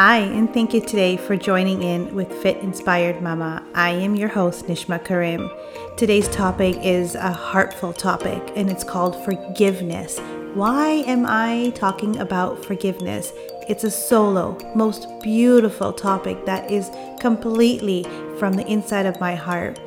Hi, and thank you today for joining in with Fit Inspired Mama. I am your host, Nishma Karim. Today's topic is a heartful topic, and it's called forgiveness. Why am I talking about forgiveness? It's a solo, most beautiful topic that is completely from the inside of my heart.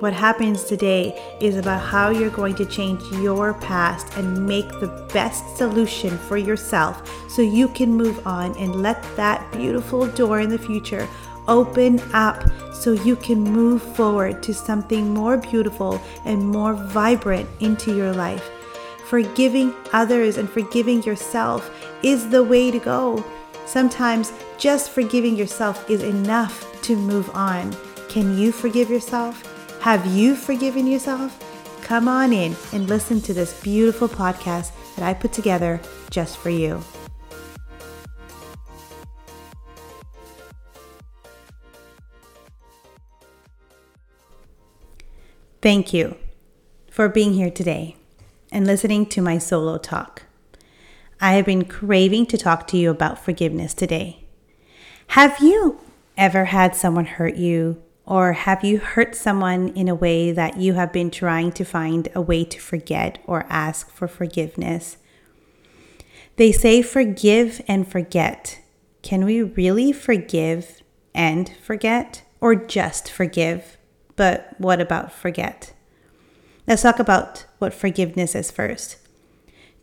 What happens today is about how you're going to change your past and make the best solution for yourself so you can move on and let that beautiful door in the future open up so you can move forward to something more beautiful and more vibrant into your life. Forgiving others and forgiving yourself is the way to go. Sometimes just forgiving yourself is enough to move on. Can you forgive yourself? Have you forgiven yourself? Come on in and listen to this beautiful podcast that I put together just for you. Thank you for being here today and listening to my solo talk. I have been craving to talk to you about forgiveness today. Have you ever had someone hurt you or have you hurt someone in a way that you have been trying to find a way to forget or ask for forgiveness? They say forgive and forget. Can we really forgive and forget, or just forgive? But what about forget? Let's talk about what forgiveness is first.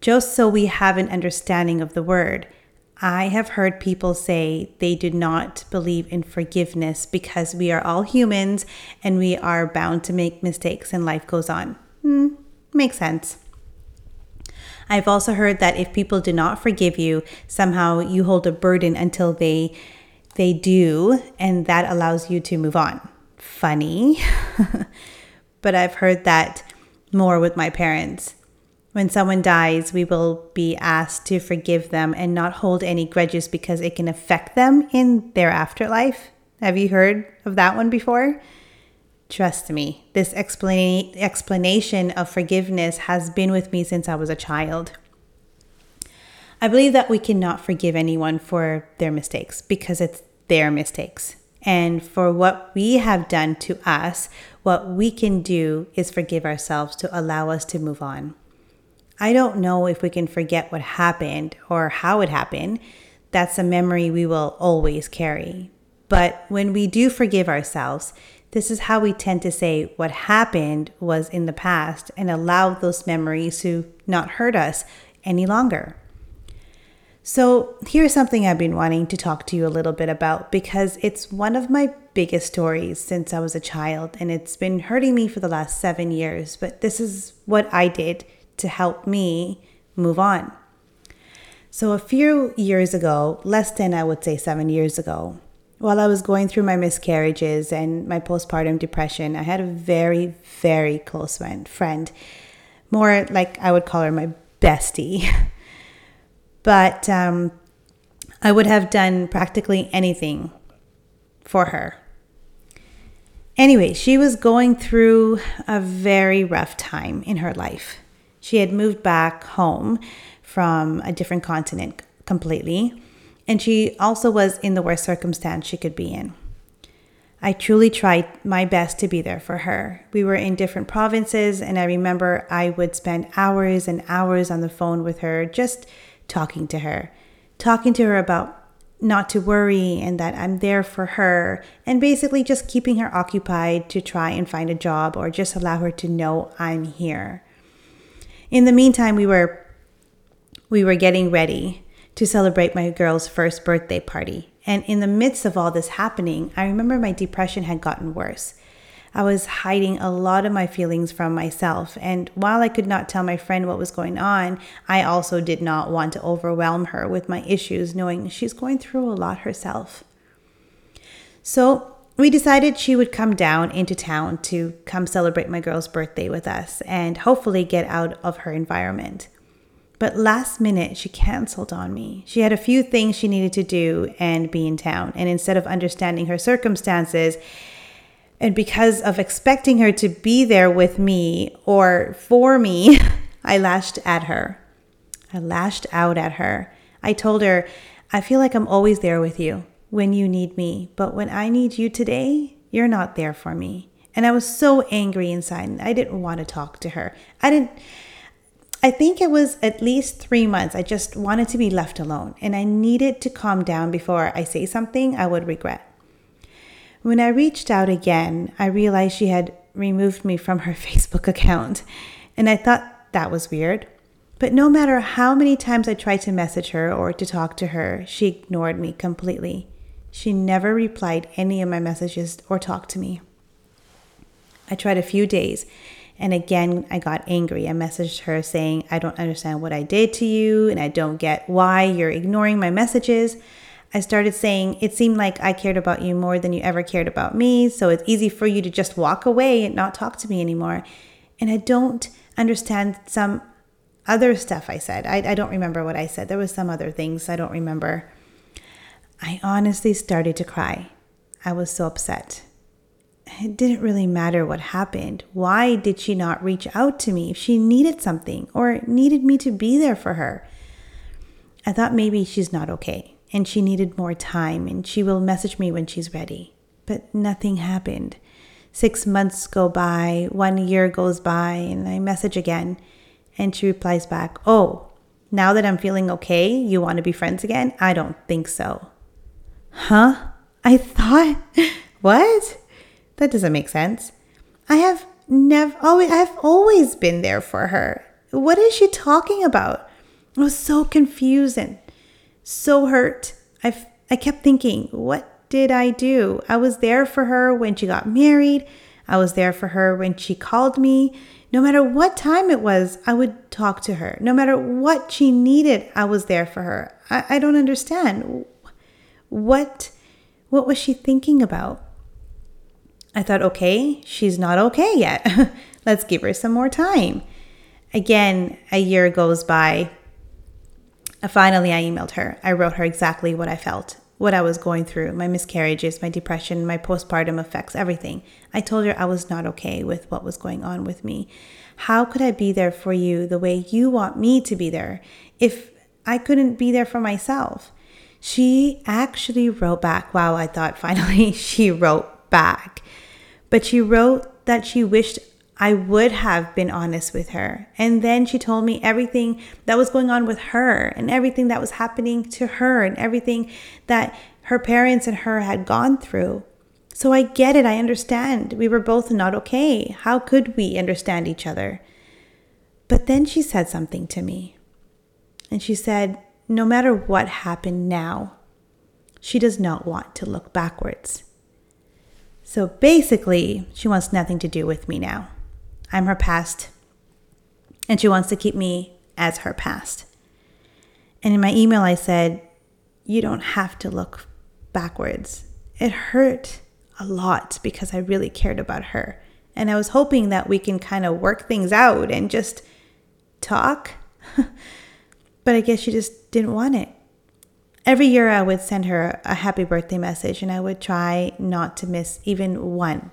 Just so we have an understanding of the word, I have heard people say they do not believe in forgiveness because we are all humans and we are bound to make mistakes and life goes on. Hmm, makes sense. I've also heard that if people do not forgive you, somehow you hold a burden until they they do and that allows you to move on. Funny. but I've heard that more with my parents. When someone dies, we will be asked to forgive them and not hold any grudges because it can affect them in their afterlife. Have you heard of that one before? Trust me, this explana- explanation of forgiveness has been with me since I was a child. I believe that we cannot forgive anyone for their mistakes because it's their mistakes. And for what we have done to us, what we can do is forgive ourselves to allow us to move on. I don't know if we can forget what happened or how it happened. That's a memory we will always carry. But when we do forgive ourselves, this is how we tend to say what happened was in the past and allow those memories to not hurt us any longer. So, here's something I've been wanting to talk to you a little bit about because it's one of my biggest stories since I was a child and it's been hurting me for the last seven years. But this is what I did to help me move on. So, a few years ago, less than I would say seven years ago, while I was going through my miscarriages and my postpartum depression, I had a very, very close friend, more like I would call her my bestie. but um, I would have done practically anything for her. Anyway, she was going through a very rough time in her life. She had moved back home from a different continent completely, and she also was in the worst circumstance she could be in. I truly tried my best to be there for her. We were in different provinces, and I remember I would spend hours and hours on the phone with her, just talking to her, talking to her about not to worry and that I'm there for her, and basically just keeping her occupied to try and find a job or just allow her to know I'm here. In the meantime, we were we were getting ready to celebrate my girl's first birthday party. And in the midst of all this happening, I remember my depression had gotten worse. I was hiding a lot of my feelings from myself. And while I could not tell my friend what was going on, I also did not want to overwhelm her with my issues, knowing she's going through a lot herself. So we decided she would come down into town to come celebrate my girl's birthday with us and hopefully get out of her environment. But last minute, she canceled on me. She had a few things she needed to do and be in town. And instead of understanding her circumstances, and because of expecting her to be there with me or for me, I lashed at her. I lashed out at her. I told her, I feel like I'm always there with you. When you need me, but when I need you today, you're not there for me. And I was so angry inside and I didn't want to talk to her. I didn't I think it was at least three months. I just wanted to be left alone and I needed to calm down before I say something I would regret. When I reached out again, I realized she had removed me from her Facebook account and I thought that was weird. But no matter how many times I tried to message her or to talk to her, she ignored me completely. She never replied any of my messages or talked to me. I tried a few days and again, I got angry. I messaged her saying, I don't understand what I did to you, and I don't get why you're ignoring my messages. I started saying, It seemed like I cared about you more than you ever cared about me, so it's easy for you to just walk away and not talk to me anymore. And I don't understand some other stuff I said. I, I don't remember what I said. There was some other things I don't remember. I honestly started to cry. I was so upset it didn't really matter what happened. Why did she not reach out to me if she needed something or needed me to be there for her? I thought maybe she's not okay and she needed more time and she will message me when she's ready. But nothing happened. Six months go by, one year goes by, and I message again. And she replies back, Oh, now that I'm feeling okay, you want to be friends again? I don't think so. Huh? I thought, what? That doesn't make sense. I have never always I have always been there for her. What is she talking about? I was so confused and so hurt. I I kept thinking, what did I do? I was there for her when she got married. I was there for her when she called me. No matter what time it was, I would talk to her. No matter what she needed, I was there for her. I, I don't understand. What what was she thinking about? I thought, okay, she's not okay yet. Let's give her some more time. Again, a year goes by. Uh, finally, I emailed her. I wrote her exactly what I felt, what I was going through, my miscarriages, my depression, my postpartum effects, everything. I told her I was not okay with what was going on with me. How could I be there for you the way you want me to be there if I couldn't be there for myself? She actually wrote back. Wow, I thought finally she wrote back. But she wrote that she wished I would have been honest with her. And then she told me everything that was going on with her and everything that was happening to her and everything that her parents and her had gone through. So I get it. I understand. We were both not okay. How could we understand each other? But then she said something to me. And she said, no matter what happened now, she does not want to look backwards. So basically, she wants nothing to do with me now. I'm her past, and she wants to keep me as her past. And in my email, I said, You don't have to look backwards. It hurt a lot because I really cared about her. And I was hoping that we can kind of work things out and just talk. but I guess she just didn't want it. Every year, I would send her a happy birthday message and I would try not to miss even one.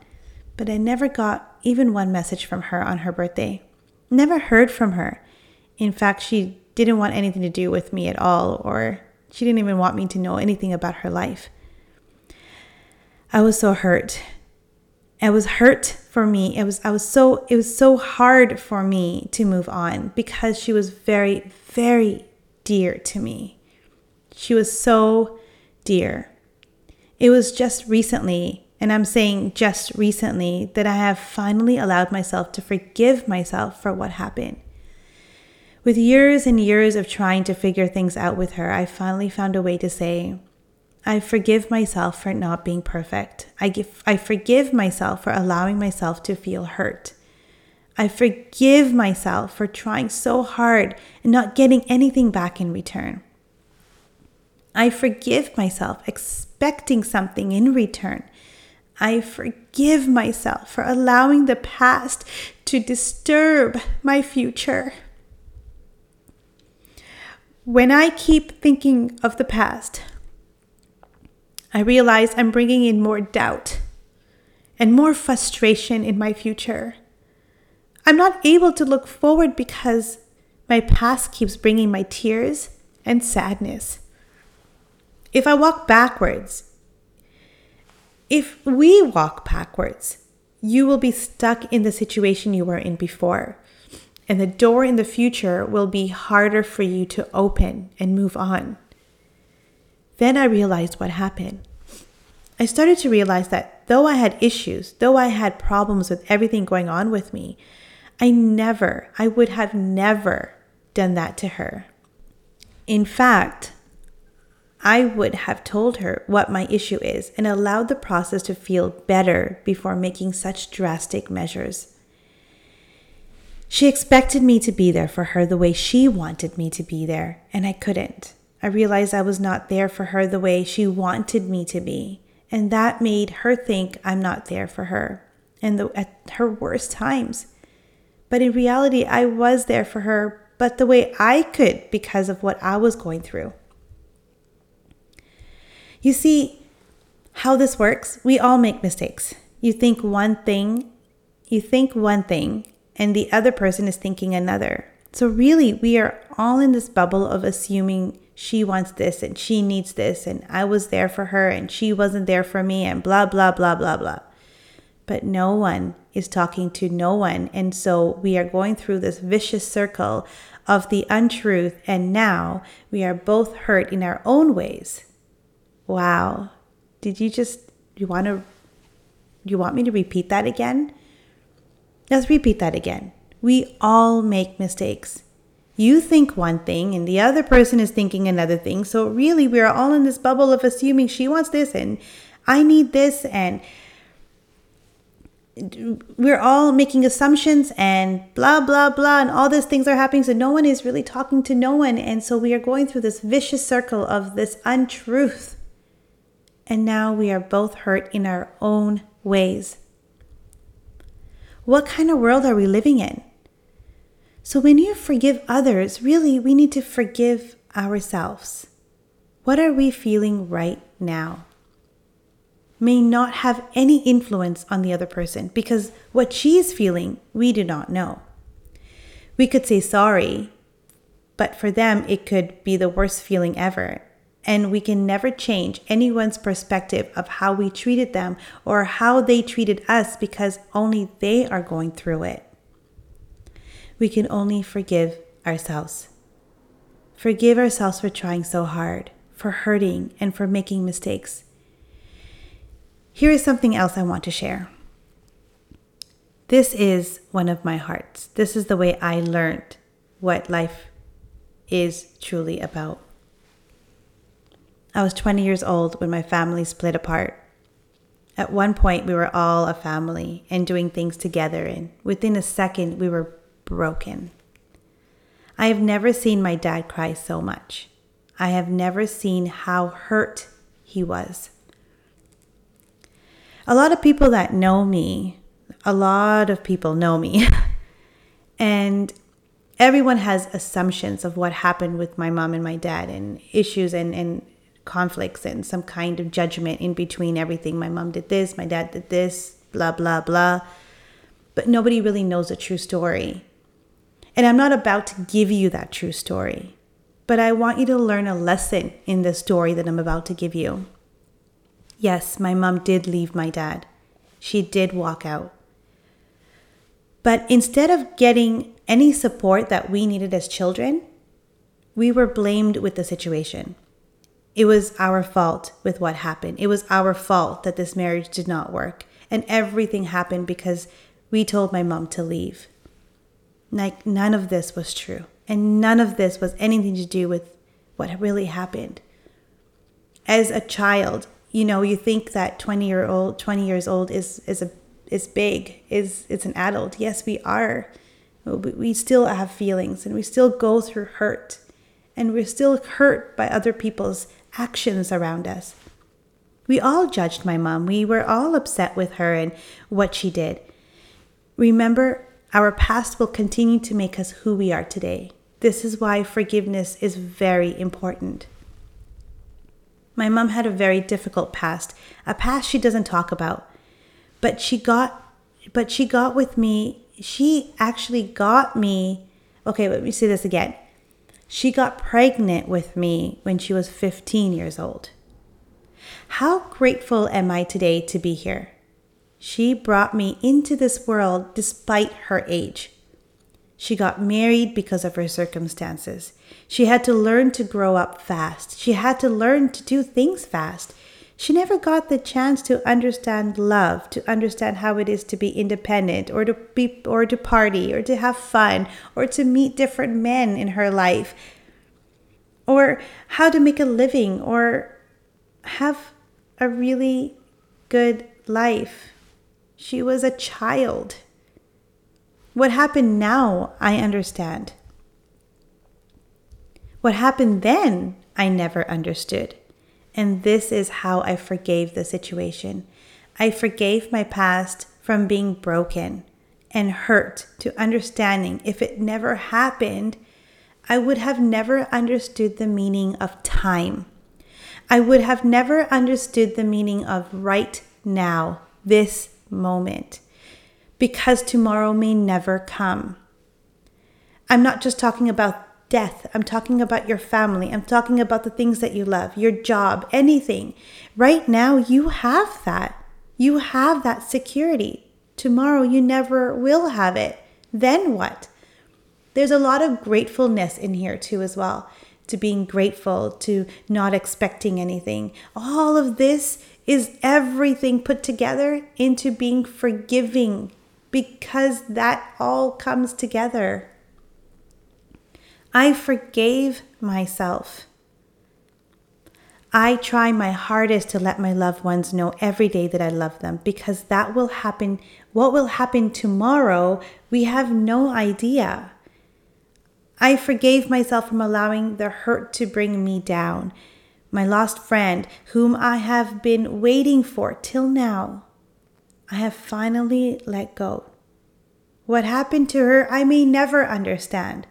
But I never got even one message from her on her birthday. Never heard from her. In fact, she didn't want anything to do with me at all, or she didn't even want me to know anything about her life. I was so hurt. It was hurt for me. It was I was so it was so hard for me to move on because she was very very dear to me. She was so dear. It was just recently, and I'm saying just recently, that I have finally allowed myself to forgive myself for what happened. With years and years of trying to figure things out with her, I finally found a way to say, I forgive myself for not being perfect. I, give, I forgive myself for allowing myself to feel hurt. I forgive myself for trying so hard and not getting anything back in return. I forgive myself, expecting something in return. I forgive myself for allowing the past to disturb my future. When I keep thinking of the past, I realize I'm bringing in more doubt and more frustration in my future. I'm not able to look forward because my past keeps bringing my tears and sadness. If I walk backwards, If we walk backwards, you will be stuck in the situation you were in before. And the door in the future will be harder for you to open and move on. Then I realized what happened. I started to realize that though I had issues, though I had problems with everything going on with me, I never, I would have never done that to her. In fact, I would have told her what my issue is and allowed the process to feel better before making such drastic measures. She expected me to be there for her the way she wanted me to be there, and I couldn't. I realized I was not there for her the way she wanted me to be, and that made her think I'm not there for her and the, at her worst times. But in reality, I was there for her, but the way I could because of what I was going through. You see how this works? We all make mistakes. You think one thing, you think one thing, and the other person is thinking another. So, really, we are all in this bubble of assuming she wants this and she needs this, and I was there for her and she wasn't there for me, and blah, blah, blah, blah, blah. But no one is talking to no one. And so we are going through this vicious circle of the untruth, and now we are both hurt in our own ways. Wow. Did you just you want to you want me to repeat that again? Let's repeat that again. We all make mistakes. You think one thing and the other person is thinking another thing. So really we are all in this bubble of assuming she wants this and I need this and we're all making assumptions and blah blah blah and all these things are happening so no one is really talking to no one and so we are going through this vicious circle of this untruth and now we are both hurt in our own ways. What kind of world are we living in? So, when you forgive others, really, we need to forgive ourselves. What are we feeling right now? May not have any influence on the other person because what she is feeling, we do not know. We could say sorry, but for them, it could be the worst feeling ever and we can never change anyone's perspective of how we treated them or how they treated us because only they are going through it. We can only forgive ourselves. Forgive ourselves for trying so hard, for hurting, and for making mistakes. Here is something else I want to share. This is one of my hearts. This is the way I learned what life is truly about. I was 20 years old when my family split apart. At one point, we were all a family and doing things together, and within a second, we were broken. I have never seen my dad cry so much. I have never seen how hurt he was. A lot of people that know me, a lot of people know me, and everyone has assumptions of what happened with my mom and my dad and issues and, and conflicts and some kind of judgment in between everything. My mom did this, my dad did this, blah, blah, blah. But nobody really knows the true story. And I'm not about to give you that true story, but I want you to learn a lesson in the story that I'm about to give you. Yes, my mom did leave my dad. She did walk out. But instead of getting any support that we needed as children, we were blamed with the situation. It was our fault with what happened. It was our fault that this marriage did not work. And everything happened because we told my mom to leave. Like, none of this was true. And none of this was anything to do with what really happened. As a child, you know, you think that 20 year old, 20 years old is, is a, is big, is, it's an adult. Yes, we are. We still have feelings and we still go through hurt and we're still hurt by other people's actions around us. We all judged my mom. We were all upset with her and what she did. Remember, our past will continue to make us who we are today. This is why forgiveness is very important. My mom had a very difficult past, a past she doesn't talk about. But she got but she got with me. She actually got me. Okay, let me say this again. She got pregnant with me when she was 15 years old. How grateful am I today to be here? She brought me into this world despite her age. She got married because of her circumstances. She had to learn to grow up fast. She had to learn to do things fast. She never got the chance to understand love, to understand how it is to be independent or to be or to party or to have fun or to meet different men in her life or how to make a living or have a really good life. She was a child. What happened now, I understand. What happened then, I never understood. And this is how I forgave the situation. I forgave my past from being broken and hurt to understanding if it never happened, I would have never understood the meaning of time. I would have never understood the meaning of right now, this moment because tomorrow may never come. I'm not just talking about death, I'm talking about your family, I'm talking about the things that you love, your job, anything. Right now, you have that. You have that security. Tomorrow, you never will have it. Then what? There's a lot of gratefulness in here too, as well. To being grateful, to not expecting anything. All of this is everything put together into being forgiving because that all comes together. I forgave myself. I try my hardest to let my loved ones know every day that I love them because that will happen. What will happen tomorrow, we have no idea. I forgave myself from allowing the hurt to bring me down. My lost friend, whom I have been waiting for till now, I have finally let go. What happened to her, I may never understand,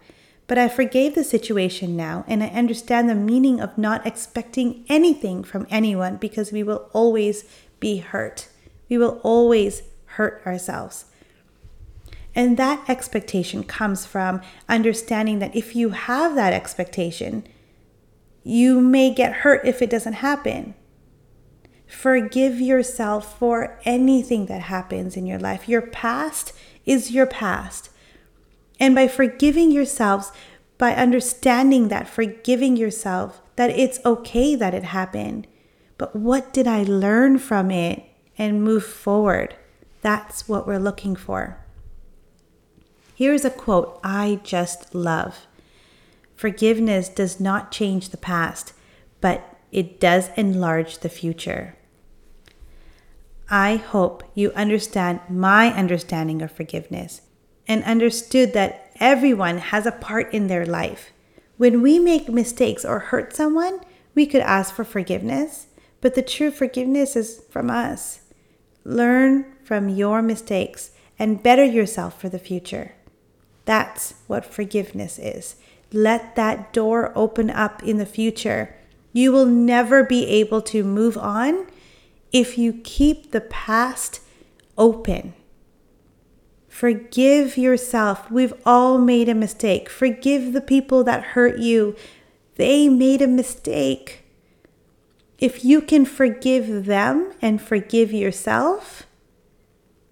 but I forgave the situation now and I understand the meaning of not expecting anything from anyone because we will always be hurt. We will always hurt ourselves. And that expectation comes from understanding that if you have that expectation, you may get hurt if it doesn't happen. Forgive yourself for anything that happens in your life. Your past is your past. And by forgiving yourselves, by understanding that, forgiving yourself, that it's okay that it happened, but what did I learn from it and move forward? That's what we're looking for. Here's a quote I just love Forgiveness does not change the past, but it does enlarge the future. I hope you understand my understanding of forgiveness and understood that everyone has a part in their life. When we make mistakes or hurt someone, we could ask for forgiveness, but the true forgiveness is from us. Learn from your mistakes and better yourself for the future. That's what forgiveness is. Let that door open up in the future. You will never be able to move on if you keep the past open. Forgive yourself. We've all made a mistake. Forgive the people that hurt you. They made a mistake. If you can forgive them and forgive yourself,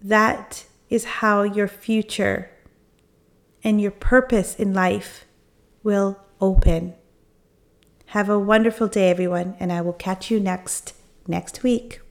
that is how your future and your purpose in life will open. Have a wonderful day, everyone, and I will catch you next next week.